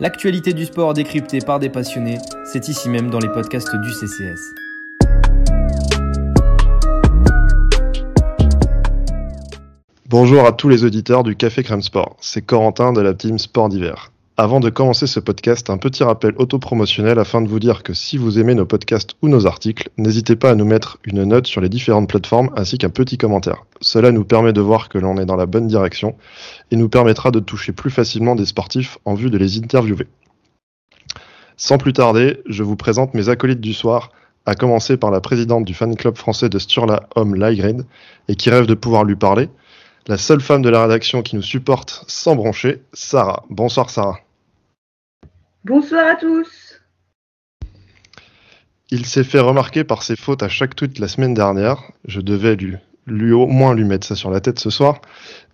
L'actualité du sport décryptée par des passionnés, c'est ici même dans les podcasts du CCS. Bonjour à tous les auditeurs du Café Crème Sport, c'est Corentin de la team Sport d'hiver. Avant de commencer ce podcast, un petit rappel autopromotionnel afin de vous dire que si vous aimez nos podcasts ou nos articles, n'hésitez pas à nous mettre une note sur les différentes plateformes ainsi qu'un petit commentaire. Cela nous permet de voir que l'on est dans la bonne direction et nous permettra de toucher plus facilement des sportifs en vue de les interviewer. Sans plus tarder, je vous présente mes acolytes du soir, à commencer par la présidente du fan club français de Sturla, Homme Lygrid, et qui rêve de pouvoir lui parler, la seule femme de la rédaction qui nous supporte sans broncher, Sarah. Bonsoir Sarah. Bonsoir à tous. Il s'est fait remarquer par ses fautes à chaque tweet la semaine dernière. Je devais lui, lui au moins lui mettre ça sur la tête ce soir.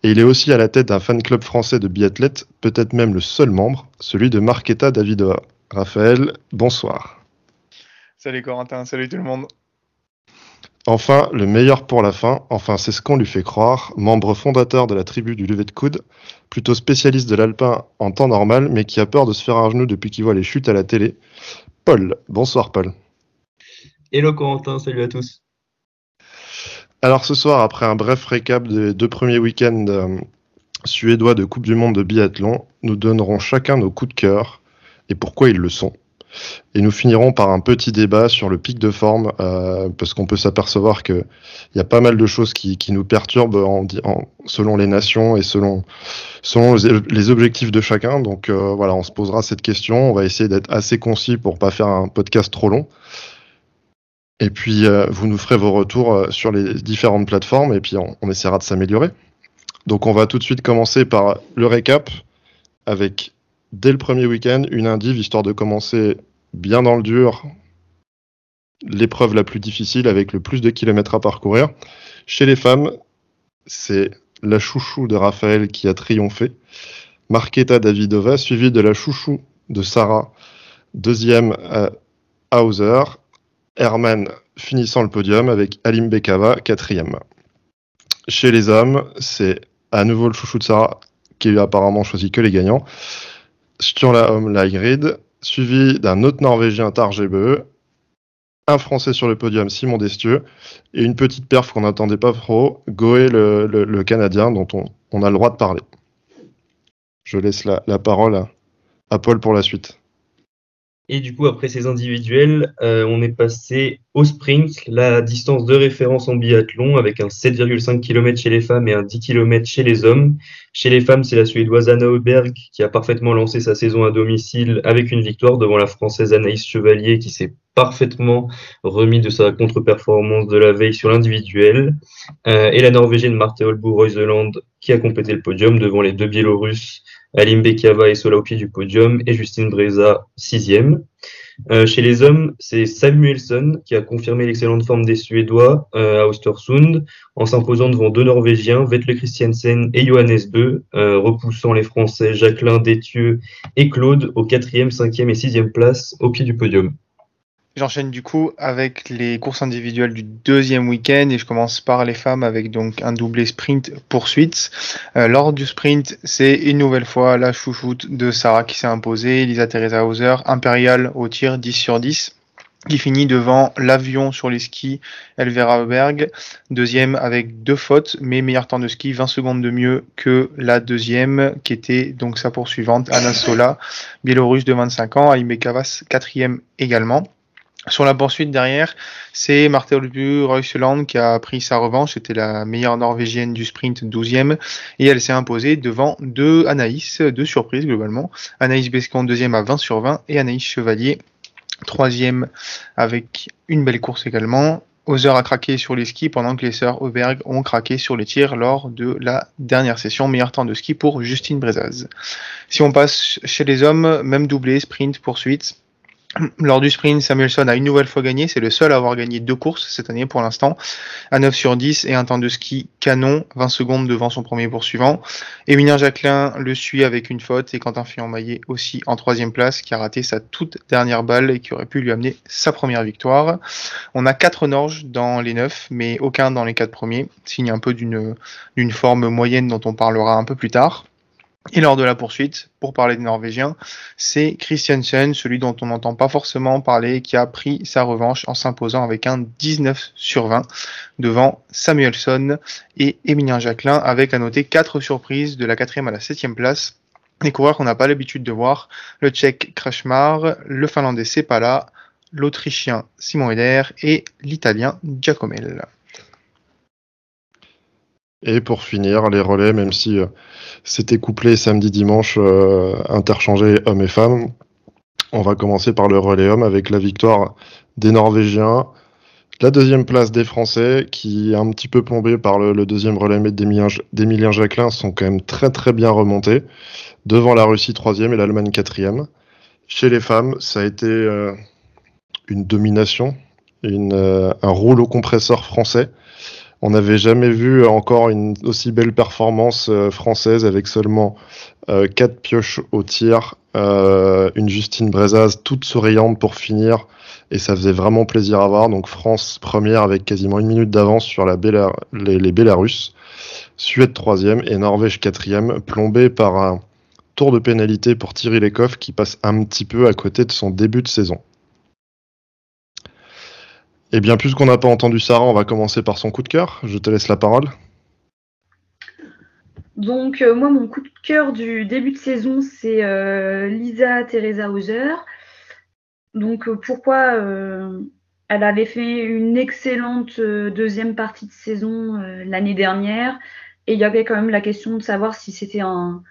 Et il est aussi à la tête d'un fan club français de biathlètes, peut-être même le seul membre, celui de Marquetta Davidova. Raphaël, bonsoir. Salut Corentin, salut tout le monde. Enfin, le meilleur pour la fin, enfin c'est ce qu'on lui fait croire, membre fondateur de la tribu du lever de coude, plutôt spécialiste de l'alpin en temps normal, mais qui a peur de se faire un genou depuis qu'il voit les chutes à la télé. Paul, bonsoir Paul. Hello Corentin, salut à tous. Alors ce soir, après un bref récap des deux premiers week-ends euh, suédois de Coupe du Monde de biathlon, nous donnerons chacun nos coups de cœur et pourquoi ils le sont? Et nous finirons par un petit débat sur le pic de forme, euh, parce qu'on peut s'apercevoir qu'il y a pas mal de choses qui, nous perturbent en, en, selon les nations et selon, les objectifs de chacun. Donc euh, voilà, on se posera cette question. On va essayer d'être assez concis pour pas faire un podcast trop long. Et puis euh, vous nous ferez vos retours sur les différentes plateformes et puis on, on essaiera de s'améliorer. Donc on va tout de suite commencer par le récap avec dès le premier week-end une indive histoire de commencer bien dans le dur l'épreuve la plus difficile avec le plus de kilomètres à parcourir. Chez les femmes, c'est la chouchou de Raphaël qui a triomphé. Marketa Davidova, suivie de la chouchou de Sarah, deuxième à Hauser. Herman finissant le podium avec Alim Bekava, quatrième. Chez les hommes, c'est à nouveau le chouchou de Sarah qui a apparemment choisi que les gagnants. Homme Lagrid, suivi d'un autre Norvégien Tarjebe, un Français sur le podium, Simon Destieux, et une petite perf qu'on n'attendait pas trop, Goé, le, Canadien, dont on, a le droit de parler. Je laisse la, la parole à, Paul pour la suite. Et du coup, après ces individuels, euh, on est passé au sprint, la distance de référence en biathlon, avec un 7,5 km chez les femmes et un 10 km chez les hommes. Chez les femmes, c'est la Suédoise Anna Auberg qui a parfaitement lancé sa saison à domicile avec une victoire devant la Française Anaïs Chevalier qui s'est parfaitement remis de sa contre-performance de la veille sur l'individuel. Euh, et la Norvégienne Marte Holbu Reuseland qui a complété le podium devant les deux Biélorusses Alim Bekava et pied du podium et Justine Breza sixième. Euh, chez les hommes, c'est Samuelsson qui a confirmé l'excellente forme des Suédois euh, à Ostersund en s'imposant devant deux Norvégiens, Vetle Christiansen et Johannes Bö, euh, repoussant les Français Jacqueline Détieux et Claude aux quatrième, cinquième et sixième places au pied du podium. J'enchaîne du coup avec les courses individuelles du deuxième week-end et je commence par les femmes avec donc un doublé sprint poursuite. Euh, lors du sprint, c'est une nouvelle fois la chouchoute de Sarah qui s'est imposée, Lisa Teresa Hauser, impériale au tir 10 sur 10 qui finit devant l'avion sur les skis Elvera Berg, deuxième avec deux fautes, mais meilleur temps de ski, 20 secondes de mieux que la deuxième, qui était donc sa poursuivante, Anna Sola, biélorusse de 25 ans, Aime Kavas, quatrième également. Sur la poursuite derrière, c'est Marthe Olbu Reuseland qui a pris sa revanche. C'était la meilleure norvégienne du sprint 12e. Et elle s'est imposée devant deux Anaïs, deux surprises globalement. Anaïs Bescon deuxième à 20 sur 20 et Anaïs Chevalier troisième avec une belle course également. Ozer a craqué sur les skis pendant que les sœurs Auberg ont craqué sur les tirs lors de la dernière session. Meilleur temps de ski pour Justine Brezaz. Si on passe chez les hommes, même doublé, sprint, poursuite. Lors du sprint, Samuelson a une nouvelle fois gagné. C'est le seul à avoir gagné deux courses cette année pour l'instant. À 9 sur 10 et un temps de ski canon, 20 secondes devant son premier poursuivant. Émilien Jacquelin le suit avec une faute et Quentin Fillon-Maillet aussi en troisième place qui a raté sa toute dernière balle et qui aurait pu lui amener sa première victoire. On a quatre Norges dans les neuf, mais aucun dans les quatre premiers. Signe un peu d'une, d'une forme moyenne dont on parlera un peu plus tard. Et lors de la poursuite, pour parler des Norvégiens, c'est Christiansen, celui dont on n'entend pas forcément parler, qui a pris sa revanche en s'imposant avec un 19 sur 20 devant Samuelson et Emilien Jacquelin, avec à noter quatre surprises de la quatrième à la septième place. Des coureurs qu'on n'a pas l'habitude de voir, le tchèque Krashmar, le finlandais Sepala, l'autrichien Simon Eder et l'italien Giacomel. Et pour finir, les relais, même si euh, c'était couplé samedi-dimanche, euh, interchangé hommes et femmes, on va commencer par le relais homme avec la victoire des Norvégiens, la deuxième place des Français, qui est un petit peu plombé par le, deuxième relais d'Emilien Jacquelin, sont quand même très très bien remontés, devant la Russie troisième et l'Allemagne quatrième. Chez les femmes, ça a été euh, une domination, un rouleau compresseur français on n'avait jamais vu encore une aussi belle performance euh, française avec seulement euh, quatre pioches au tir, euh, une Justine Brezaz toute souriante pour finir, et ça faisait vraiment plaisir à voir. Donc France première avec quasiment une minute d'avance sur les, les Bélarusses, Suède troisième et Norvège quatrième, plombé par un tour de pénalité pour Thierry Lecoff qui passe un petit peu à côté de son début de saison. Eh bien, puisqu'on n'a pas entendu Sarah, on va commencer par son coup de cœur. Je te laisse la parole. Donc, euh, moi, mon coup de cœur du début de saison, c'est euh, Lisa Teresa Hauser. Donc, euh, pourquoi Elle avait fait une excellente deuxième partie de saison l'année dernière. Et il y avait quand même la question de savoir si c'était un,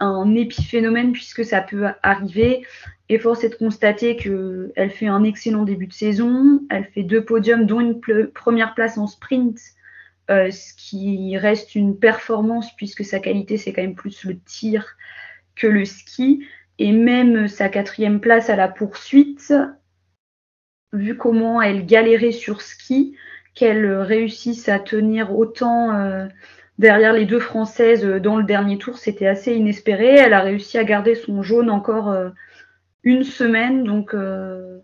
un épiphénomène, puisque ça peut arriver. Et force est de constater qu'elle fait un excellent début de saison. Elle fait deux podiums, dont une première place en sprint, euh, ce qui reste une performance puisque sa qualité, c'est quand même plus le tir que le ski. Et même sa quatrième place à la poursuite, vu comment elle galérait sur ski, qu'elle réussisse à tenir autant euh, derrière les deux Françaises dans le dernier tour, c'était assez inespéré. Elle a réussi à garder son jaune encore. Euh, une semaine. Donc, euh,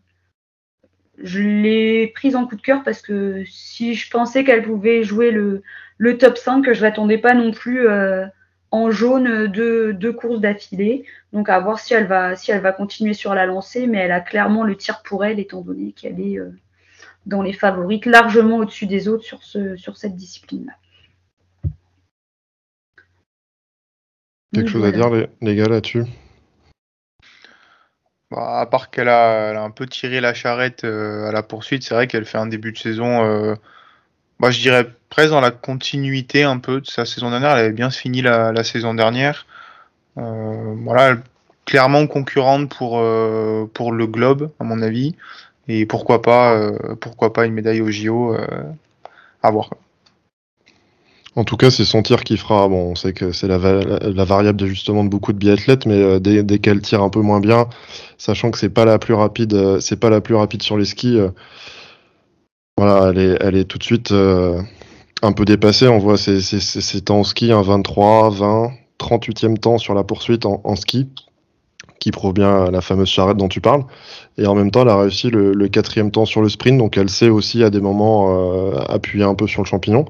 je l'ai prise en coup de cœur parce que si je pensais qu'elle pouvait jouer le, le top 5, je ne l'attendais pas non plus euh, en jaune de deux courses d'affilée. Donc, à voir si elle, va, si elle va continuer sur la lancée. Mais elle a clairement le tir pour elle, étant donné qu'elle est euh, dans les favorites, largement au-dessus des autres sur, ce, sur cette discipline-là. Quelque chose à dire, les, les gars, là-dessus? À part qu'elle a, un peu tiré la charrette euh, à la poursuite, c'est vrai qu'elle fait un début de saison, euh, bah, je dirais presque dans la continuité un peu de sa saison dernière. Elle avait bien fini la, saison dernière. Euh, voilà, clairement concurrente pour, pour le globe, à mon avis. Et pourquoi pas, pourquoi pas une médaille au JO à voir. En tout cas, c'est son tir qui fera. Bon, on sait que c'est la, variable d'ajustement de beaucoup de biathlètes, mais euh, dès, qu'elle tire un peu moins bien, sachant que c'est pas la plus rapide, euh, c'est pas la plus rapide sur les skis. Euh, voilà, elle est, tout de suite un peu dépassée. On voit ses, temps en ski, un 23, 20, 38e temps sur la poursuite en, ski, qui prouve bien la fameuse charrette dont tu parles. Et en même temps, elle a réussi le, le quatrième temps sur le sprint, donc elle sait aussi à des moments appuyer un peu sur le champignon.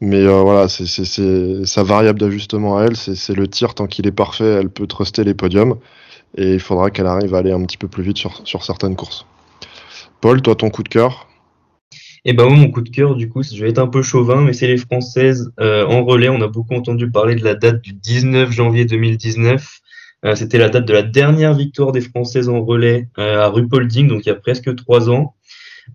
Mais euh, voilà, c'est sa variable d'ajustement à elle, c'est le tir. Tant qu'il est parfait, elle peut truster les podiums. Et il faudra qu'elle arrive à aller un petit peu plus vite sur, certaines courses. Paul, toi, ton coup de cœur? Eh ben moi, mon coup de cœur, du coup, je vais être un peu chauvin, mais c'est les Françaises euh, en relais. On a beaucoup entendu parler de la date du 19 janvier 2019. Euh, C'était la date de la dernière victoire des Françaises en relais à Rupolding, donc il y a presque trois ans.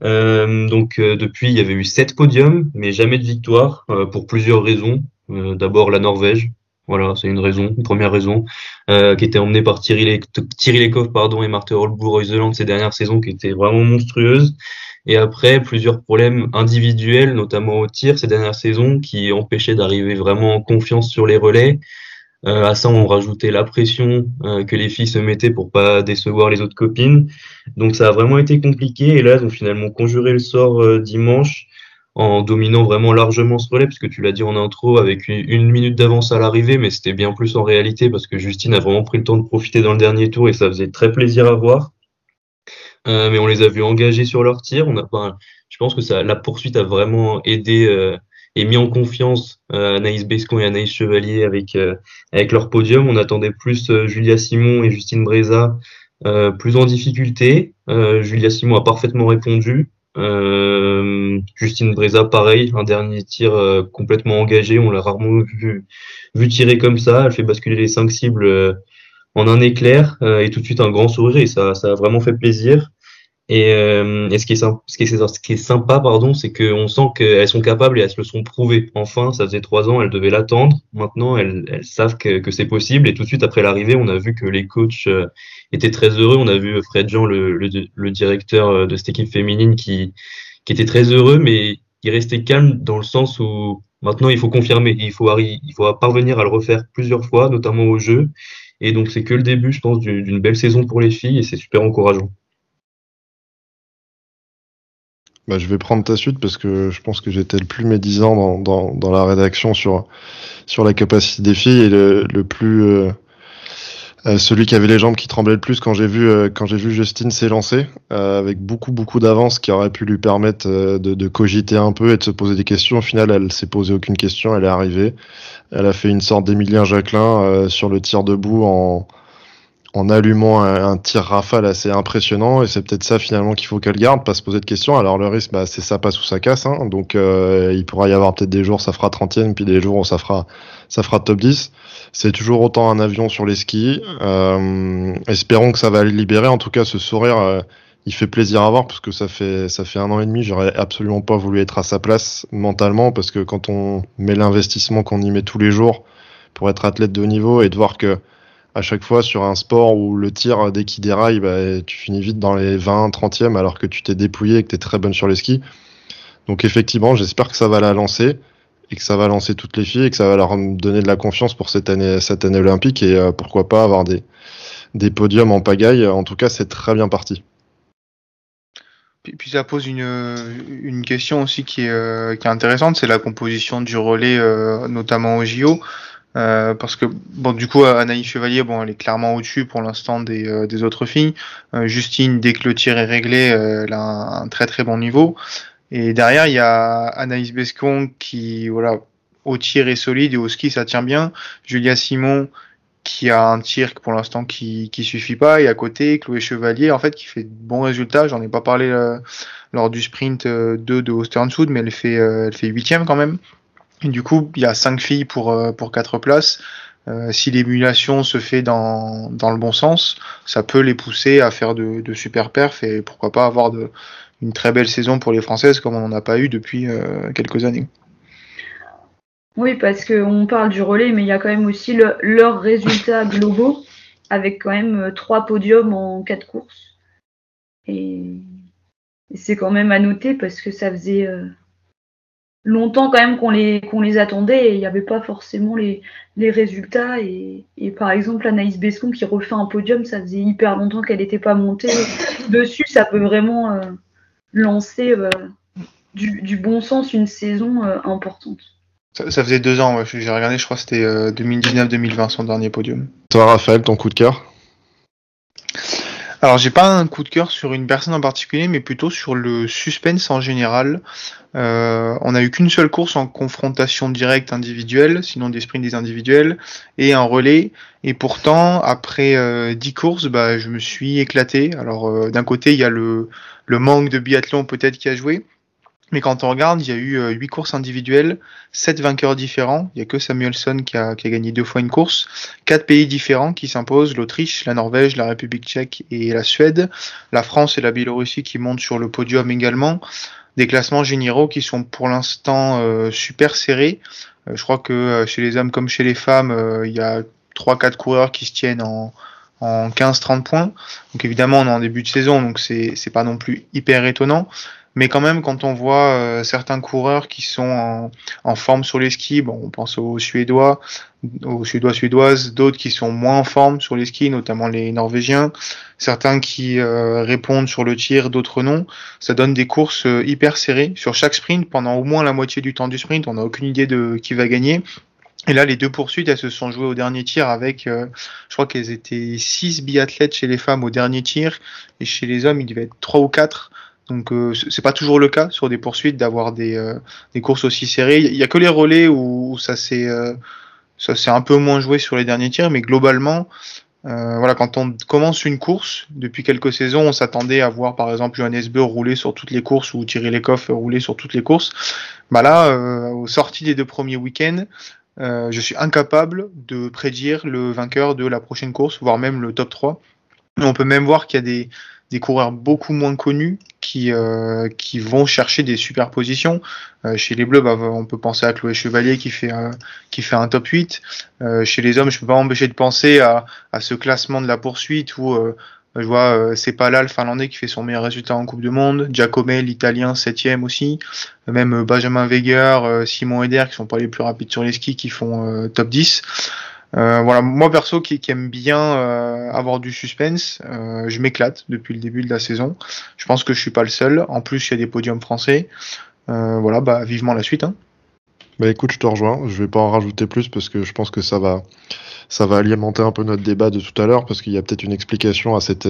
Euh, donc euh, depuis, il y avait eu sept podiums, mais jamais de victoire euh, pour plusieurs raisons. D'abord la Norvège, voilà, c'est une raison, une première raison, qui était emmenée par Thierry, Le pardon, et Marthe Holbourg Zeland ces dernières saisons, qui étaient vraiment monstrueuses. Et après, plusieurs problèmes individuels, notamment au tir ces dernières saisons, qui empêchaient d'arriver vraiment en confiance sur les relais. Euh, à ça, on rajoutait la pression euh, que les filles se mettaient pour pas décevoir les autres copines. Donc ça a vraiment été compliqué. Et là, ils ont finalement conjuré le sort euh, dimanche en dominant vraiment largement ce relais, puisque tu l'as dit en intro, avec une, minute d'avance à l'arrivée, mais c'était bien plus en réalité parce que Justine a vraiment pris le temps de profiter dans le dernier tour et ça faisait très plaisir à voir. mais on les a vus engagés sur leur tir. On a, je pense que ça, la poursuite a vraiment aidé et mis en confiance Anaïs Bescon et Anaïs Chevalier avec avec leur podium. On attendait plus Julia Simon et Justine Breza plus en difficulté. Julia Simon a parfaitement répondu. Euh, Justine Breza, pareil, un dernier tir euh, complètement engagé. On l'a rarement vu, tirer comme ça. Elle fait basculer les cinq cibles euh, en un éclair et tout de suite un grand sourire. Et ça, ça a vraiment fait plaisir. Et, euh, ce, qui est, sympa, pardon, c'est qu'on sent qu'elles sont capables et elles se le sont prouvées. Enfin, ça faisait trois ans, elles devaient l'attendre. Maintenant, elles, savent que, c'est possible. Et tout de suite après l'arrivée, on a vu que les coachs euh, étaient très heureux. On a vu Fred Jean, le, directeur euh, de cette équipe féminine, qui, qui était très heureux, mais il restait calme dans le sens où maintenant il faut confirmer. Il faut, il faut parvenir à le refaire plusieurs fois, notamment au jeu. Et donc, c'est que le début, je pense, d'une belle saison pour les filles et c'est super encourageant. Bah, je vais prendre ta suite parce que je pense que j'étais le plus médisant dans, dans, dans, la rédaction sur, sur la capacité des filles et le, le plus euh, euh, celui qui avait les jambes qui tremblaient le plus quand j'ai vu euh, quand j'ai vu Justine s'élancer avec beaucoup beaucoup d'avance qui aurait pu lui permettre de, de, cogiter un peu et de se poser des questions. Au final, elle s'est posé aucune question, elle est arrivée. Elle a fait une sorte d'Emilien Jacquelin sur le tir debout en en allumant un, tir rafale assez impressionnant et c'est peut-être ça finalement qu'il faut qu'elle garde, pas se poser de questions. Alors le risque, bah, c'est ça passe ou ça casse, hein. donc euh, il pourra y avoir peut-être des jours ça fera 30e, puis des jours où ça fera ça fera top 10. C'est toujours autant un avion sur les skis. Euh, espérons que ça va le libérer. En tout cas, ce sourire, euh, il fait plaisir à voir parce que ça fait ça fait un an et demi. J'aurais absolument pas voulu être à sa place mentalement parce que quand on met l'investissement qu'on y met tous les jours pour être athlète de haut niveau et de voir que à chaque fois sur un sport où le tir, dès qu'il déraille, bah, tu finis vite dans les 20, 30e alors que tu t'es dépouillé et que tu es très bonne sur les skis. Donc effectivement, j'espère que ça va la lancer et que ça va lancer toutes les filles et que ça va leur donner de la confiance pour cette année, cette année olympique et euh, pourquoi pas avoir des, des podiums en pagaille. En tout cas, c'est très bien parti. Puis, ça pose une, une question aussi qui est, euh, qui est intéressante, c'est la composition du relais, euh, notamment au JO. Euh, parce que bon du coup Anaïs Chevalier bon elle est clairement au-dessus pour l'instant des, euh, des, autres filles. Euh, Justine dès que le tir est réglé elle a un, très très bon niveau. Et derrière il y a Anaïs Bescon qui voilà au tir est solide et au ski ça tient bien. Julia Simon qui a un tir pour l'instant qui qui suffit pas et à côté Chloé Chevalier en fait qui fait de bons résultats. J'en ai pas parlé lors du sprint 2 de Osternsud mais elle fait elle fait huitième quand même du coup, il y a cinq filles pour, euh, pour quatre places. Euh, si l'émulation se fait dans, dans le bon sens, ça peut les pousser à faire de, de super perfs et pourquoi pas avoir de, une très belle saison pour les Françaises comme on n'en a pas eu depuis euh, quelques années. Oui, parce qu'on parle du relais, mais il y a quand même aussi le, leurs résultats globaux avec quand même trois podiums en quatre courses. Et, et c'est quand même à noter parce que ça faisait longtemps quand même qu'on les, qu'on les attendait et il n'y avait pas forcément les, les résultats. Et, et, par exemple, Anaïs Bescon qui refait un podium, ça faisait hyper longtemps qu'elle n'était pas montée dessus. Ça peut vraiment euh, lancer euh, du, du, bon sens une saison euh, importante. Ça, ça, faisait deux ans, j'ai regardé, je crois que c'était 2019-2020 son dernier podium. Toi, Raphaël, ton coup de cœur? Alors j'ai pas un coup de cœur sur une personne en particulier, mais plutôt sur le suspense en général. Euh, on a eu qu'une seule course en confrontation directe individuelle, sinon des sprints des individuels, et un relais. Et pourtant, après euh, 10 courses, bah, je me suis éclaté. Alors euh, d'un côté, il y a le, le manque de biathlon peut-être qui a joué, mais quand on regarde, il y a eu euh, huit courses individuelles, sept vainqueurs différents. Il y a que Samuelson qui a, qui a gagné deux fois une course. Quatre pays différents qui s'imposent l'Autriche, la Norvège, la République tchèque et la Suède. La France et la Biélorussie qui montent sur le podium également. Des classements généraux qui sont pour l'instant euh, super serrés. Euh, je crois que chez les hommes comme chez les femmes, il y a trois quatre coureurs qui se tiennent en, en 15-30 points. Donc évidemment, on est en début de saison, donc c'est pas non plus hyper étonnant. Mais quand même, quand on voit euh, certains coureurs qui sont en, forme sur les skis, bon, on pense aux Suédois, aux Suédois suédoises, d'autres qui sont moins en forme sur les skis, notamment les Norvégiens, certains qui euh, répondent sur le tir, d'autres non. Ça donne des courses euh, hyper serrées sur chaque sprint pendant au moins la moitié du temps du sprint. On n'a aucune idée de qui va gagner. Et là, les deux poursuites, elles se sont jouées au dernier tir avec, je crois qu'elles étaient six biathlètes chez les femmes au dernier tir, et chez les hommes, il devait être trois ou quatre. Donc euh, c'est pas toujours le cas sur des poursuites d'avoir des, euh, des courses aussi serrées. Il y a que les relais où, ça s'est euh, ça un peu moins joué sur les derniers tirs, mais globalement, voilà, quand on commence une course, depuis quelques saisons, on s'attendait à voir par exemple Johannes Beu rouler sur toutes les courses ou Thierry Lecoff rouler sur toutes les courses. Bah là, aux sorties des deux premiers week-ends, je suis incapable de prédire le vainqueur de la prochaine course, voire même le top 3. On peut même voir qu'il y a des, des coureurs beaucoup moins connus qui, euh, vont chercher des superpositions. Euh, chez les Bleus, bah, on peut penser à Chloé Chevalier qui fait un, top 8. Euh, chez les hommes, je peux pas m'empêcher de penser à, ce classement de la poursuite où je vois c'est pas là le Finlandais qui fait son meilleur résultat en Coupe du Monde, Giacome l'Italien septième aussi, même Benjamin Weger, Simon Eder qui sont pas les plus rapides sur les skis qui font top 10. Euh, voilà, moi perso qui, aime bien euh, avoir du suspense, euh, je m'éclate depuis le début de la saison. Je pense que je suis pas le seul. En plus, il y a des podiums français. voilà, bah vivement la suite. Hein. Bah écoute, je te rejoins. Je vais pas en rajouter plus parce que je pense que ça va, ça va alimenter un peu notre débat de tout à l'heure parce qu'il y a peut-être une explication à cette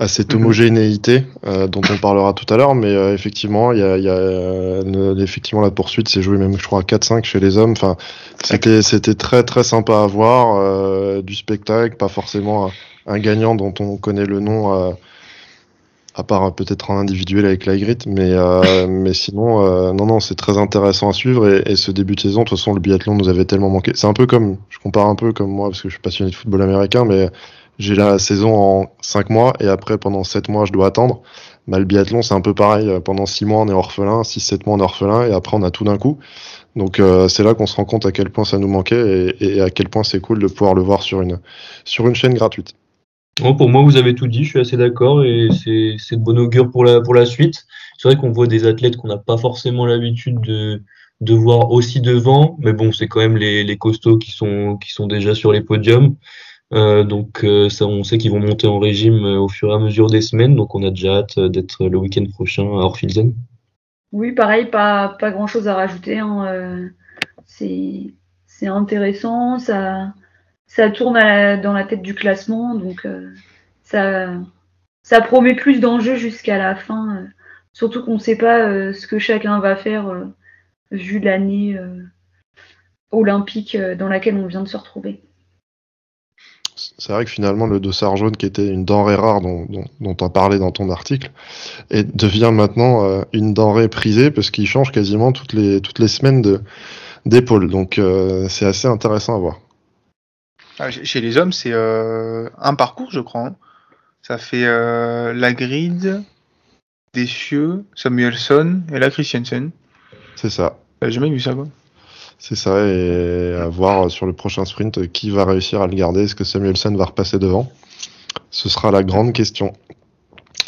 à cette mhm. homogénéité euh, dont on parlera tout à l'heure, mais euh, effectivement, il y a, y a euh, effectivement la poursuite s'est jouée même je crois à 4-5 chez les hommes. Enfin, c'était c'était très très sympa à voir, du spectacle, pas forcément un, gagnant dont on connaît le nom. à part peut-être un individuel avec la grit, mais mais sinon non non c'est très intéressant à suivre et, et, ce début de saison de toute façon le biathlon nous avait tellement manqué. C'est un peu comme je compare un peu comme moi parce que je suis passionné de football américain, mais j'ai la saison en 5 mois et après pendant 7 mois je dois attendre. Bah, le biathlon c'est un peu pareil, pendant 6 mois on est orphelin, 6-7 mois on est orphelin et après on a tout d'un coup. Donc euh, c'est là qu'on se rend compte à quel point ça nous manquait et, à quel point c'est cool de pouvoir le voir sur une, sur une chaîne gratuite. Pour moi, vous avez tout dit, je suis assez d'accord et c'est de bon augure pour la, pour la suite. C'est vrai qu'on voit des athlètes qu'on n'a pas forcément l'habitude de, de voir aussi devant, mais bon, c'est quand même les, les costauds qui sont, qui sont déjà sur les podiums. Euh, donc euh, on sait qu'ils vont monter en régime euh, au fur et à mesure des semaines, donc on a déjà hâte d'être le week-end prochain à Orfilsen. Oui, pareil, pas, pas grand-chose à rajouter. Hein. c'est intéressant, ça, ça tourne dans la tête du classement, donc ça, ça promet plus d'enjeux jusqu'à la fin. surtout qu'on ne sait pas ce que chacun va faire vu l'année olympique dans laquelle on vient de se retrouver c'est vrai que finalement le dossard jaune qui était une denrée rare dont, dont, tu as parlé dans ton article et devient maintenant euh, une denrée prisée parce qu'il change quasiment toutes les, toutes les semaines de, d'épaule. Donc euh, c'est assez intéressant à voir. Ah, chez les hommes, c'est euh, un parcours, je crois. Hein. Ça fait la grid, Descieux, Samuelson et la Christiansen. C'est ça. J'ai jamais vu ça, quoi. C'est ça, et à voir sur le prochain sprint qui va réussir à le garder. Est-ce que Samuelson va repasser devant? Ce sera la grande question.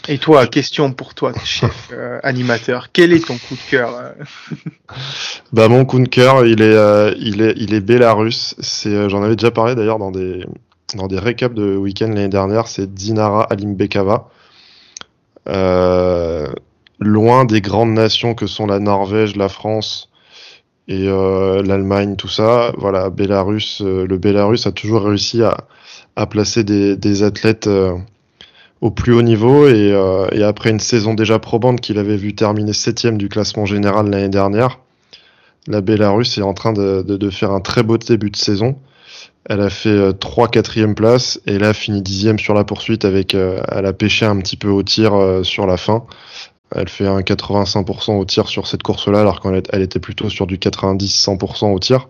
Et toi, question pour toi, chef euh, animateur, quel est ton coup de cœur euh? Bah mon coup de cœur, il est, euh, il est, il est Bélarus. C'est, j'en avais déjà parlé d'ailleurs dans des, dans des récaps de week-end l'année dernière. C'est Dinara Alimbekava. loin des grandes nations que sont la Norvège, la France, et euh, l'Allemagne, tout ça. Voilà, euh, le Bélarus a toujours réussi à, placer des, athlètes euh, au plus haut niveau et, après une saison déjà probante qu'il avait vu terminer septième du classement général l'année dernière, la Bélarus est en train de, faire un très beau début de saison. Elle a fait trois quatrième places et là fini dixième sur la poursuite avec, elle a pêché un petit peu au tir sur la fin. Elle fait un 85% au tir sur cette course-là, alors qu'elle était plutôt sur du 90-100% au tir.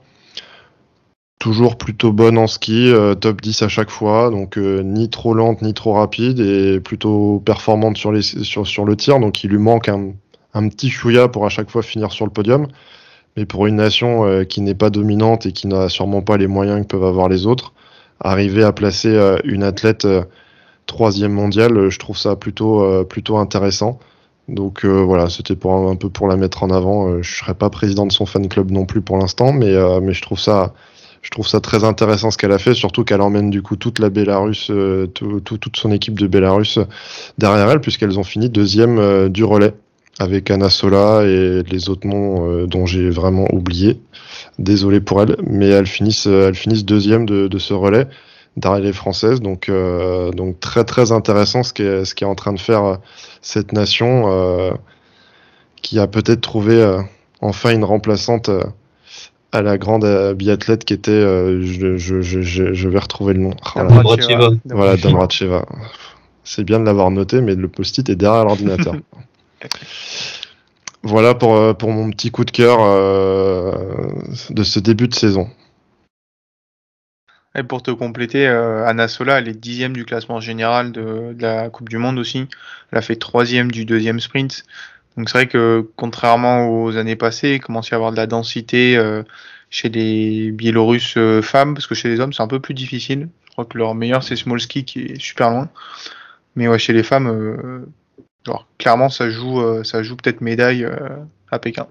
Toujours plutôt bonne en ski, euh, top 10 à chaque fois, donc euh, ni trop lente ni trop rapide et plutôt performante sur, le tir. Donc il lui manque un, petit chouïa pour à chaque fois finir sur le podium. Mais pour une nation euh, qui n'est pas dominante et qui n'a sûrement pas les moyens que peuvent avoir les autres, arriver à placer une athlète troisième mondiale, je trouve ça plutôt intéressant. Donc euh, voilà, c'était un, peu pour la mettre en avant. Euh, je serais pas président de son fan club non plus pour l'instant, mais euh, je trouve ça très intéressant ce qu'elle a fait, surtout qu'elle emmène du coup toute la Bélarus, toute son équipe de Bélarus derrière elle, puisqu'elles ont fini deuxième du relais avec Anna Sola et les autres noms dont j'ai vraiment oublié. Désolé pour elles, mais elles finissent, deuxième de, de ce relais. D'arrivée française. Donc, donc très très intéressant ce qu'est ce qui est en train de faire cette nation qui a peut-être trouvé enfin une remplaçante à la grande biathlète qui était, je, je, je, je, vais retrouver le nom. Voilà, Damracheva. C'est bien de l'avoir noté, mais le post-it est derrière l'ordinateur. voilà pour, euh, pour mon petit coup de cœur euh, de ce début de saison. Et pour te compléter, euh, Anna Sola, elle est dixième du classement général de, la Coupe du Monde aussi. Elle a fait troisième du deuxième sprint. Donc c'est vrai que contrairement aux années passées, il commence à y avoir de la densité chez les Biélorusses femmes, parce que chez les hommes c'est un peu plus difficile. Je crois que leur meilleur c'est Smolski qui est super loin. Mais ouais, chez les femmes, euh, alors, clairement, ça joue, euh, ça joue peut-être médaille euh, Pékin.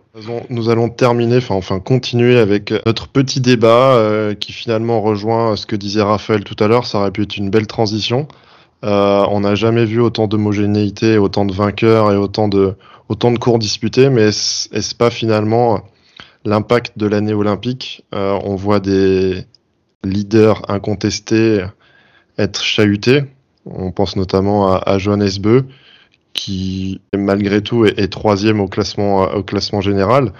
Nous allons terminer, enfin, enfin continuer avec notre petit débat qui finalement rejoint ce que disait Raphaël tout à l'heure. Ça aurait pu être une belle transition. on n'a jamais vu autant d'homogénéité, autant de vainqueurs et autant de, autant de cours disputés, mais est-ce pas finalement l'impact de l'année olympique On voit des leaders incontestés être chahutés. On pense notamment à, à Johannes qui malgré tout est, troisième au classement, au classement général.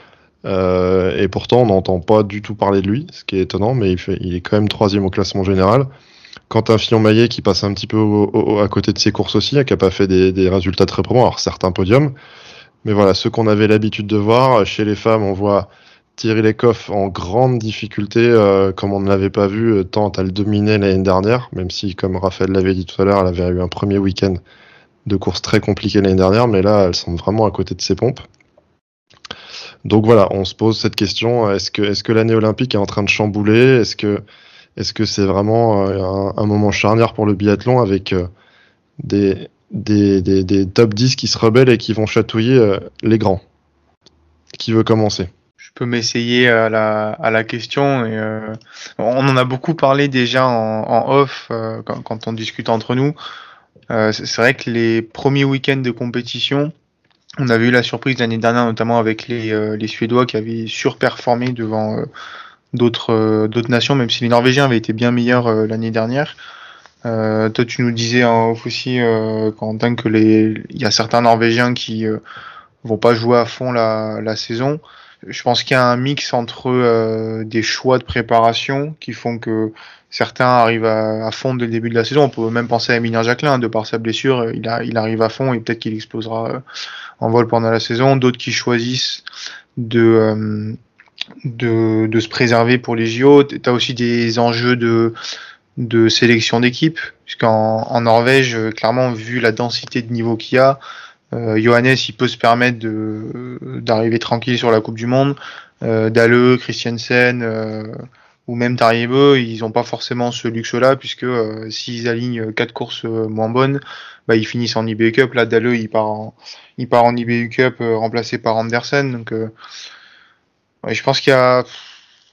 Euh, et pourtant, on n'entend pas du tout parler de lui, ce qui est étonnant, mais il, est quand même troisième au classement général. Quentin Fillon-Maillet qui passe un petit peu à côté de ses courses aussi, qui n'a pas fait des, résultats très probants, alors certains podiums. Mais voilà, ceux qu'on avait l'habitude de voir, chez les femmes, on voit Thierry Lecoff en grande difficulté, euh, comme on ne l'avait pas vu, euh, tant à le dominer l'année dernière, même si, comme Raphaël l'avait dit tout à l'heure, elle avait eu un premier week-end de course très compliqué l'année dernière, mais là, elle semble vraiment à côté de ses pompes. Donc voilà, on se pose cette question est-ce que, l'année olympique est en train de chambouler? Est-ce que c'est vraiment euh, un, moment charnière pour le biathlon avec des, des, top 10 qui se rebellent et qui vont chatouiller les grands? Qui veut commencer? Je peux m'essayer à la, question. Euh, on en a beaucoup parlé déjà en, off euh, quand, on discute entre nous. Euh, c'est vrai que les premiers week-ends de compétition, on avait eu la surprise l'année dernière, notamment avec les, euh, Suédois qui avaient surperformé devant euh, d'autres nations, même si les Norvégiens avaient été bien meilleurs l'année dernière. toi, tu nous disais en off aussi, que les il y a certains Norvégiens qui vont pas jouer à fond la, saison je pense qu'il y a un mix entre des choix de préparation qui font que certains arrivent à, fond dès le début de la saison. On peut même penser à Emilien Jacquelin, de par sa blessure, il, a, il arrive à fond et peut-être qu'il explosera euh, en vol pendant la saison. D'autres qui choisissent de, euh, se préserver pour les JO. Tu as aussi des enjeux de, sélection d'équipe, puisqu'en en Norvège, clairement, vu la densité de niveau qu'il y a, euh, Johannes, il peut se permettre d'arriver tranquille sur la Coupe du Monde. Euh, Dalleux, Christiansen euh, ou même Tariebe, ils n'ont pas forcément ce luxe-là, puisque euh, s'ils alignent quatre courses euh, moins bonnes, bah, ils finissent en IBU Cup. Là, Dalleux, il part en, il part en IBU Cup remplacé par Andersen. Donc, je pense qu'il y a,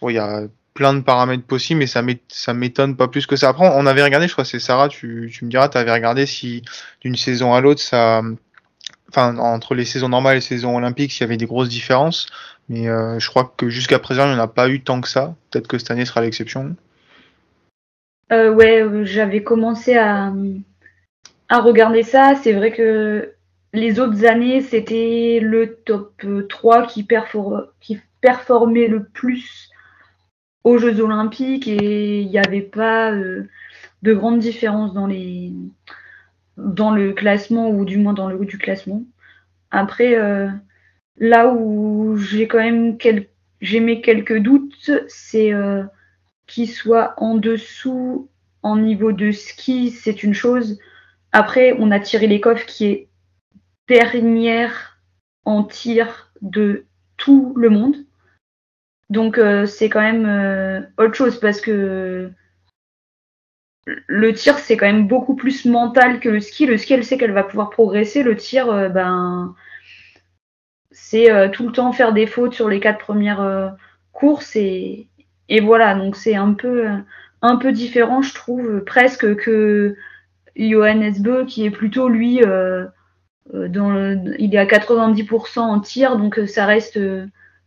il y a plein de paramètres possibles, mais ça m'étonne pas plus que ça. Après, on avait regardé, je crois, c'est Sarah, tu, tu me diras, tu avais regardé si d'une saison à l'autre, ça enfin entre les saisons normales et les saisons olympiques, il y avait des grosses différences. Mais euh, je crois que jusqu'à présent, il n'y en a pas eu tant que ça. Peut-être que cette année sera l'exception. Euh, ouais, j'avais commencé à, à regarder ça. C'est vrai que les autres années, c'était le top 3 qui, perfor qui performait le plus aux Jeux Olympiques et il n'y avait pas euh, de grandes différences dans les, dans le classement ou du moins dans le haut du classement. Après, euh, là où j'ai quand même quel... j'ai mis quelques doutes, c'est euh, qu'il soit en dessous en niveau de ski, c'est une chose. Après, on a tiré les coffres qui est dernière en tir de tout le monde. Donc euh, c'est quand même autre chose parce que le tir, c'est quand même beaucoup plus mental que le ski. Le ski, elle sait qu'elle va pouvoir progresser. Le tir, euh, ben, c'est euh, tout le temps faire des fautes sur les quatre premières euh, courses et, voilà. Donc c'est un peu, différent, je trouve, presque que Johannes Bö, qui est plutôt lui, dans il est à 90% en tir, donc ça reste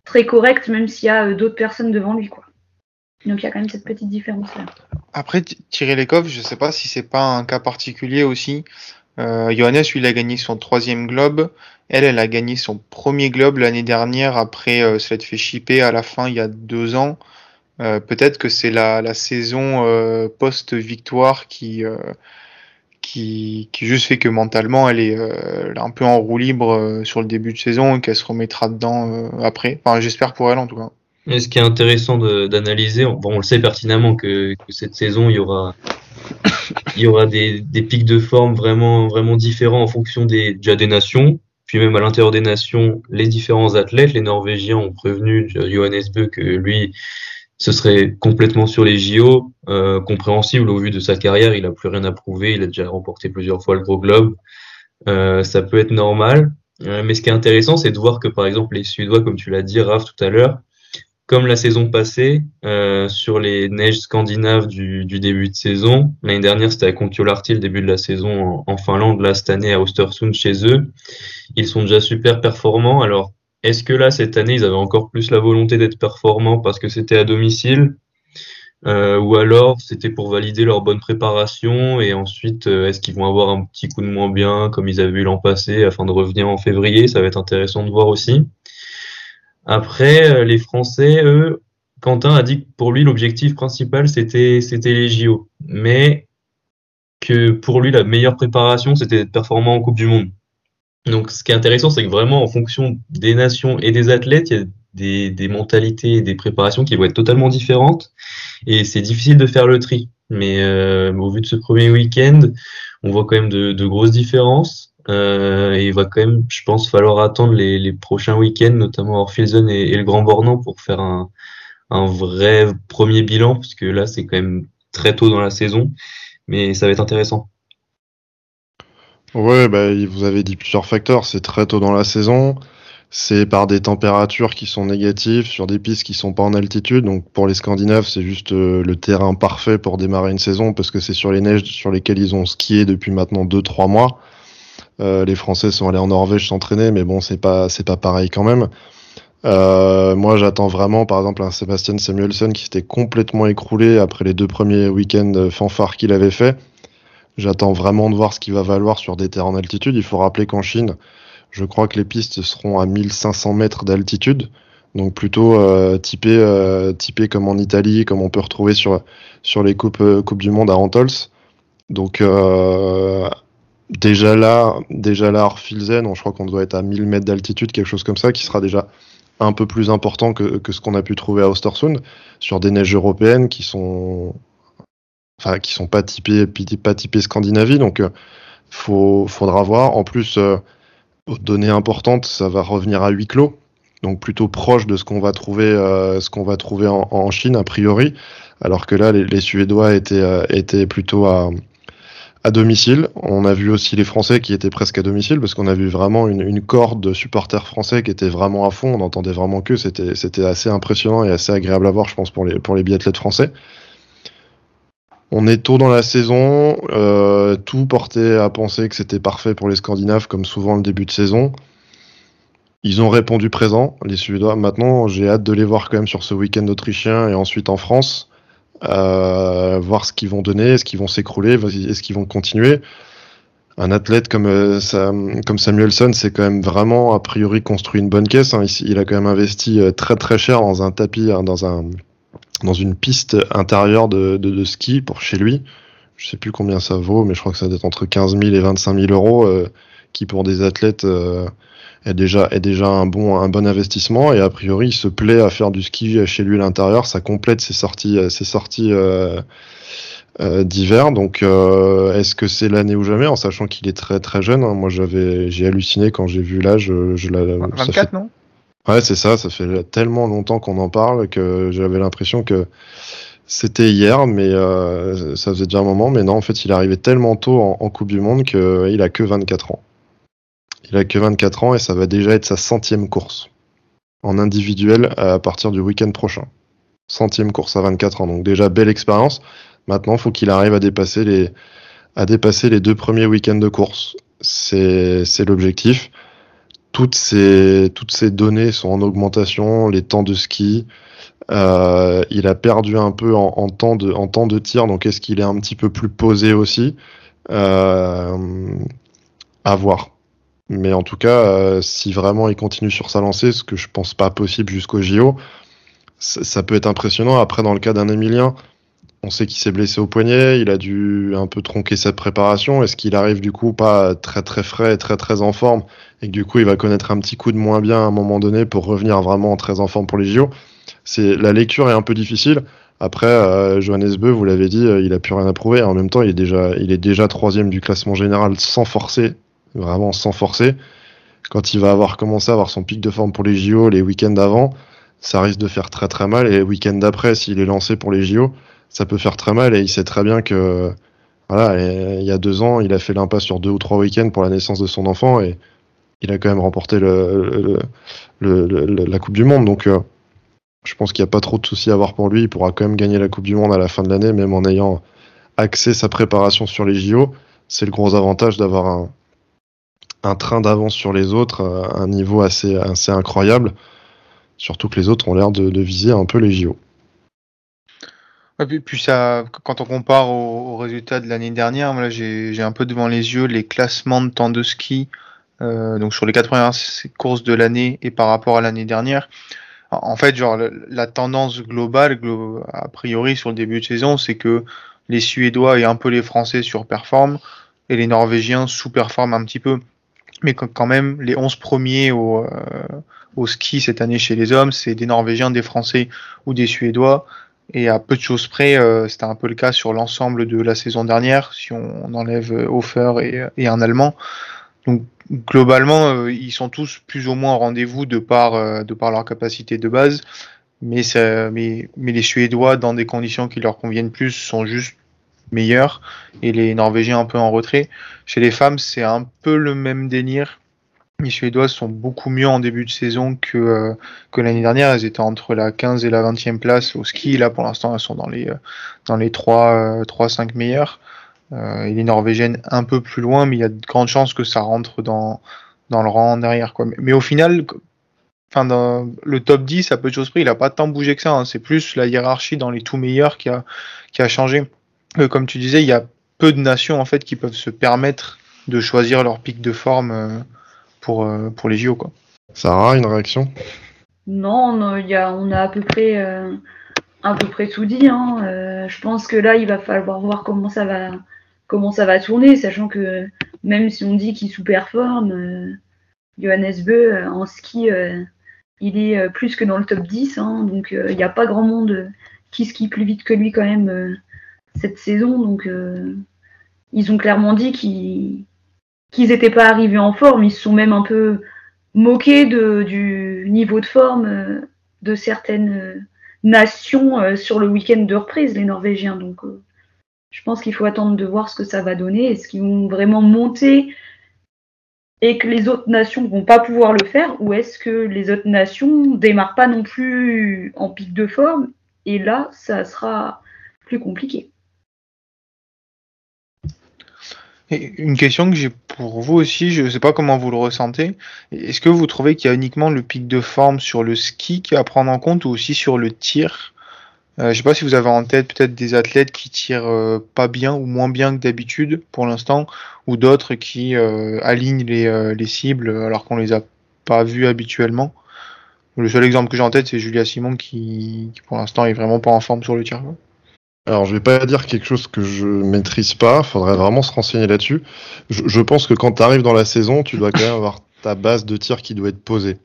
très correct, même s'il y a d'autres personnes devant lui, quoi. Donc il y a quand même cette petite différence Après, Thierry Lekov, je sais pas si c'est pas un cas particulier aussi. Euh, Johannes, lui, il a gagné son troisième globe. Elle, elle a gagné son premier globe l'année dernière après euh, s'être fait chipper à la fin il y a deux ans. Euh, peut-être que c'est la, la saison euh, post-victoire qui, euh, qui, qui juste fait que mentalement elle est, est un peu en roue libre sur le début de saison et qu'elle se remettra dedans après. Enfin, j'espère pour elle en tout cas. Et ce qui est intéressant d'analyser, bon, on le sait pertinemment que, que, cette saison, il y aura, il y aura des, des, pics de forme vraiment, vraiment différents en fonction des, déjà des nations. Puis même à l'intérieur des nations, les différents athlètes, les Norvégiens ont prévenu Johannes Bö que lui, ce serait complètement sur les JO, euh, compréhensible au vu de sa carrière, il a plus rien à prouver, il a déjà remporté plusieurs fois le gros globe, euh, ça peut être normal. Euh, mais ce qui est intéressant, c'est de voir que par exemple les Suédois, comme tu l'as dit, Raph tout à l'heure, comme la saison passée, euh, sur les neiges scandinaves du, début de saison, l'année dernière c'était à Kontiolahti le début de la saison en, en Finlande, là cette année à Ostersund chez eux, ils sont déjà super performants. Alors est-ce que là, cette année, ils avaient encore plus la volonté d'être performants parce que c'était à domicile euh, ou alors c'était pour valider leur bonne préparation et ensuite euh, est-ce qu'ils vont avoir un petit coup de moins bien comme ils avaient eu l'an passé afin de revenir en février? Ça va être intéressant de voir aussi. Après, euh, les Français, eux, Quentin a dit que pour lui l'objectif principal c'était c'était les JO, mais que pour lui la meilleure préparation c'était d'être performant en Coupe du Monde. Donc, ce qui est intéressant, c'est que vraiment, en fonction des nations et des athlètes, il y a des, des mentalités et des préparations qui vont être totalement différentes. Et c'est difficile de faire le tri. Mais euh, au vu de ce premier week-end, on voit quand même de, de grosses différences. Euh, il va quand même, je pense, falloir attendre les, prochains week-ends, notamment Orphilson et, le Grand Bornand, pour faire un, un vrai premier bilan, parce que là, c'est quand même très tôt dans la saison. Mais ça va être intéressant. Ouais, bah, vous avez dit plusieurs facteurs. C'est très tôt dans la saison. C'est par des températures qui sont négatives sur des pistes qui sont pas en altitude. Donc pour les Scandinaves, c'est juste euh, le terrain parfait pour démarrer une saison parce que c'est sur les neiges sur lesquelles ils ont skié depuis maintenant 2-3 mois. Euh, les Français sont allés en Norvège s'entraîner, mais bon, c'est pas c'est pas pareil quand même. Euh, moi, j'attends vraiment, par exemple, un Sébastien Samuelson qui s'était complètement écroulé après les deux premiers week-ends fanfares qu'il avait fait. J'attends vraiment de voir ce qu'il va valoir sur des terrains en altitude. Il faut rappeler qu'en Chine, je crois que les pistes seront à 1500 mètres d'altitude. Donc plutôt euh, typé, euh, typé comme en Italie, comme on peut retrouver sur, sur les coupes, coupes du Monde à Rantols. Donc déjà là, déjà là, Orfilzen, je crois qu'on doit être à 1000 mètres d'altitude, quelque chose comme ça, qui sera déjà un peu plus important que, ce qu'on a pu trouver à Ostersund, sur des neiges européennes qui sont enfin qui sont pas typés pas typés Scandinavie. Donc euh, faut faudra voir. En plus euh, données importantes ça va revenir à huis clos. Donc plutôt proche de ce qu'on va trouver euh, ce qu'on va trouver en, Chine a priori. Alors que là les, les Suédois étaient euh, étaient plutôt à à domicile. On a vu aussi les Français qui étaient presque à domicile parce qu'on a vu vraiment une, corde de supporters français qui était vraiment à fond. On entendait vraiment que c'était assez impressionnant et assez agréable à voir, je pense, pour les biathlètes français. On est tôt dans la saison, euh, tout portait à penser que c'était parfait pour les Scandinaves, comme souvent le début de saison. Ils ont répondu présent, les Suédois. Maintenant, j'ai hâte de les voir quand même sur ce week-end autrichien et ensuite en France, voir ce qu'ils vont donner, est-ce qu'ils vont s'écrouler, est-ce qu'ils vont continuer. Un athlète comme, euh, comme Samuelson, c'est quand même vraiment a priori construit une bonne caisse. Hein. Il, a quand même investi euh, très très cher dans un tapis, hein, dans un dans une piste intérieure de, ski pour chez lui. Je sais plus combien ça vaut, mais je crois que ça doit être entre 15 000 et 25 000 euros, euh, qui pour des athlètes euh, est déjà est déjà un bon un bon investissement. Et a priori, il se plaît à faire du ski chez lui à l'intérieur. Ça complète ses sorties ses sorties euh, euh d'hiver. Donc, euh, est-ce que c'est l'année ou jamais, en sachant qu'il est très très jeune hein. Moi, j'avais j'ai halluciné quand j'ai vu l'âge. Je, la, 24 fait... non? Ouais, c'est ça, ça fait tellement longtemps qu'on en parle que j'avais l'impression que c'était hier, mais euh, ça faisait déjà un moment. Mais non, en fait, il est arrivé tellement tôt en, en Coupe du Monde qu'il euh, a que 24 ans. Il a que 24 ans et ça va déjà être sa centième course en individuel à partir du week-end prochain. Centième course à 24 ans, donc déjà belle expérience. Maintenant, faut qu'il arrive à dépasser les à dépasser les deux premiers week-ends de course. C'est l'objectif toutes ces, toutes ces données sont en augmentation, les temps de ski, Euh, il a perdu un peu en, en, temps de, en temps de tir, donc est-ce qu'il est un petit peu plus posé aussi? Euh, À voir. Mais en tout cas, euh, si vraiment il continue sur sa lancée, ce que je pense pas possible jusqu'au JO, ça, peut être impressionnant. Après, dans le cas d'un Emilien, on sait qu'il s'est blessé au poignet, il a dû un peu tronquer sa préparation. Est-ce qu'il arrive du coup pas très très frais, très très en forme, et que du coup il va connaître un petit coup de moins bien à un moment donné pour revenir vraiment très en forme pour les JO la lecture est un peu difficile. Après, euh, Johannes Beu, vous l'avez dit, euh, il a plus rien à prouver. En même temps, il est déjà troisième du classement général sans forcer, vraiment sans forcer. Quand il va avoir commencé à avoir son pic de forme pour les JO les week-ends d'avant, ça risque de faire très très mal. Et les week-ends d'après, s'il est lancé pour les JO, ça peut faire très mal. Et il sait très bien que, voilà, il y a deux ans, il a fait l'impasse sur deux ou trois week-ends pour la naissance de son enfant et il a quand même remporté le, le, le la Coupe du Monde. Donc, euh, je pense qu'il n'y a pas trop de soucis à avoir pour lui. Il pourra quand même gagner la Coupe du Monde à la fin de l'année, même en ayant axé sa préparation sur les JO. C'est le gros avantage d'avoir un, un, train d'avance sur les autres, un niveau assez, incroyable. Surtout que les autres ont l'air de, viser un peu les JO. Puis, puis ça, quand on compare aux, résultats de l'année dernière, voilà, j'ai un peu devant les yeux les classements de temps de ski, euh, donc sur les quatre premières courses de l'année et par rapport à l'année dernière en fait, genre, la tendance globale, a priori, sur le début de saison, c'est que les Suédois et un peu les Français surperforment et les Norvégiens sous-performent un petit peu. Mais quand même, les 11 premiers au, euh, au ski cette année chez les hommes, c'est des Norvégiens, des Français ou des Suédois. Et à peu de choses près, euh, c'était un peu le cas sur l'ensemble de la saison dernière, si on enlève Hofer et, un Allemand. Donc globalement, euh, ils sont tous plus ou moins au rendez-vous de par euh, leur capacité de base, mais les Suédois dans des conditions qui leur conviennent plus sont juste meilleurs et les Norvégiens un peu en retrait. Chez les femmes, c'est un peu le même délire. Les Suédois sont beaucoup mieux en début de saison que, euh, l'année dernière. Elles étaient entre la 15 et la 20e place au ski. Là, pour l'instant, elles sont dans les, dans les 3, 3 5 meilleurs. Euh, il est norvégienne un peu plus loin, mais il y a de grandes chances que ça rentre dans, le rang derrière. Quoi. Mais, au final, le top 10, à peu de choses près, il n'a pas tant bougé que ça. Hein. C'est plus la hiérarchie dans les tout meilleurs qui a changé. Euh, comme tu disais, il y a peu de nations en fait qui peuvent se permettre de choisir leur pic de forme euh, pour, euh, pour les JO. Quoi. Sarah, une réaction? Non, non y a, on a à peu près, euh, à peu près tout dit. Hein. Euh, je pense que là, il va falloir voir comment ça va, comment ça va tourner, sachant que même si on dit qu'il sous-performe, euh, Johannes Beu euh, en ski, euh, il est euh, plus que dans le top 10, hein, donc il n'y a pas grand monde qui skie plus vite que lui quand même cette saison, donc ils ont clairement dit qu'ils n'étaient pas arrivés en forme, ils se sont même un peu moqués de, du niveau de forme de certaines nations sur le week-end de reprise, les Norvégiens, donc je pense qu'il faut attendre de voir ce que ça va donner. Est-ce qu'ils vont vraiment monter et que les autres nations vont pas pouvoir le faire ou est-ce que les autres nations démarrent pas non plus en pic de forme et là ça sera plus compliqué? Une question que j'ai pour vous aussi, je ne sais pas comment vous le ressentez. Est-ce que vous trouvez qu'il y a uniquement le pic de forme sur le ski à prendre en compte ou aussi sur le tir? Euh, je ne sais pas si vous avez en tête peut-être des athlètes qui tirent euh, pas bien ou moins bien que d'habitude pour l'instant, ou d'autres qui euh, alignent les, les, cibles alors qu'on les a pas vus habituellement. Le seul exemple que j'ai en tête, c'est Julia Simon qui, qui pour l'instant est vraiment pas en forme sur le tir. Alors je vais pas dire quelque chose que je maîtrise pas, faudrait vraiment se renseigner là-dessus. Je, je, pense que quand tu arrives dans la saison, tu dois quand même avoir ta base de tir qui doit être posée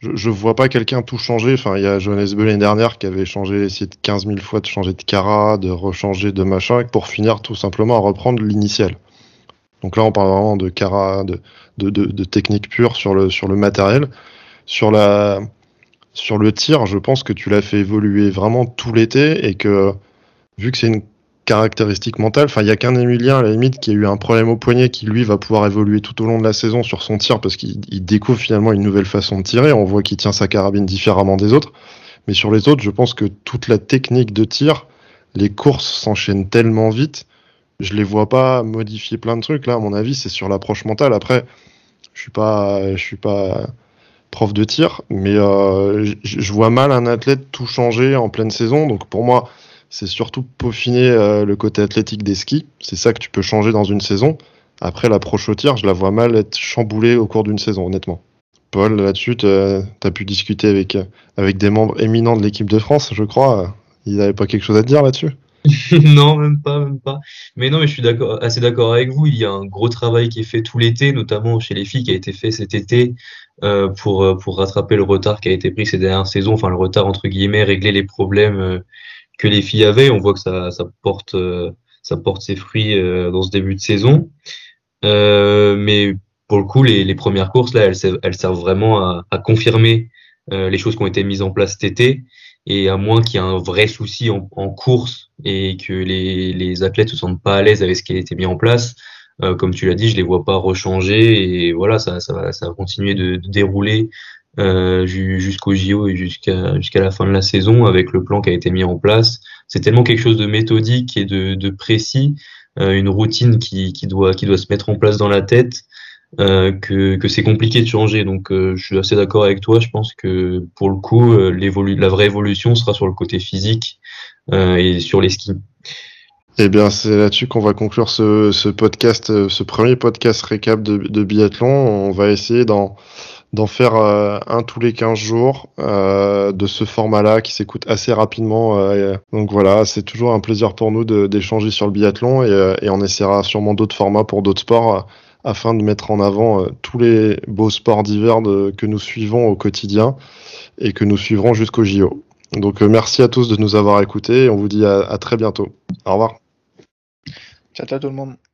je, je vois pas quelqu'un tout changer. Enfin, il y a Johannes Beu l'année dernière qui avait changé, essayé de 15 000 fois de changer de cara, de rechanger de machin, pour finir tout simplement à reprendre l'initial. Donc là, on parle vraiment de cara, de, de, de, de, technique pure sur le, sur le matériel. Sur la, sur le tir, je pense que tu l'as fait évoluer vraiment tout l'été et que, vu que c'est une caractéristique mentale. Enfin, il n'y a qu'un Emilien à la limite qui a eu un problème au poignet qui lui va pouvoir évoluer tout au long de la saison sur son tir parce qu'il découvre finalement une nouvelle façon de tirer. On voit qu'il tient sa carabine différemment des autres. Mais sur les autres, je pense que toute la technique de tir, les courses s'enchaînent tellement vite. Je les vois pas modifier plein de trucs. Là, à mon avis, c'est sur l'approche mentale. Après, je suis pas, je suis pas prof de tir, mais euh, je vois mal un athlète tout changer en pleine saison. Donc pour moi, c'est surtout peaufiner euh, le côté athlétique des skis. C'est ça que tu peux changer dans une saison. Après, l'approche au tir, je la vois mal être chamboulée au cours d'une saison, honnêtement. Paul, là-dessus, tu as pu discuter avec, des membres éminents de l'équipe de France, je crois. Ils n'avaient pas quelque chose à dire là-dessus? Non, même pas, même pas. Mais non, mais je suis assez d'accord avec vous. Il y a un gros travail qui est fait tout l'été, notamment chez les filles, qui a été fait cet été euh, pour euh, pour rattraper le retard qui a été pris ces dernières saisons. Enfin, le retard entre guillemets, régler les problèmes que les filles avaient. On voit que ça ça porte ça porte ses fruits dans ce début de saison. mais pour le coup, les, premières courses là, elles, servent vraiment à, confirmer les choses qui ont été mises en place cet été. Et à moins qu'il y ait un vrai souci en, course et que les, athlètes se sentent pas à l'aise avec ce qui a été mis en place, euh, comme tu l'as dit, je les vois pas rechanger et voilà, ça, ça, va, ça va continuer de dérouler euh, jusqu'au JO et jusqu'à jusqu'à la fin de la saison avec le plan qui a été mis en place. C'est tellement quelque chose de méthodique et de, de précis, euh, une routine qui, qui, doit, qui doit se mettre en place dans la tête euh, que, que c'est compliqué de changer. Donc euh, je suis assez d'accord avec toi. Je pense que pour le coup, euh, la vraie évolution sera sur le côté physique et sur les skis. Eh bien, c'est là-dessus qu'on va conclure ce, ce, podcast, ce premier podcast récap de, de biathlon. On va essayer d'en d'en faire un tous les 15 jours euh, de ce format-là qui s'écoute assez rapidement. Euh, donc voilà, c'est toujours un plaisir pour nous d'échanger sur le biathlon et, et on essaiera sûrement d'autres formats pour d'autres sports afin de mettre en avant euh, tous les beaux sports d'hiver que nous suivons au quotidien et que nous suivrons jusqu'au JO. Donc euh, merci à tous de nous avoir écoutés et on vous dit à, à très bientôt. Au revoir. Ciao, ciao tout le monde.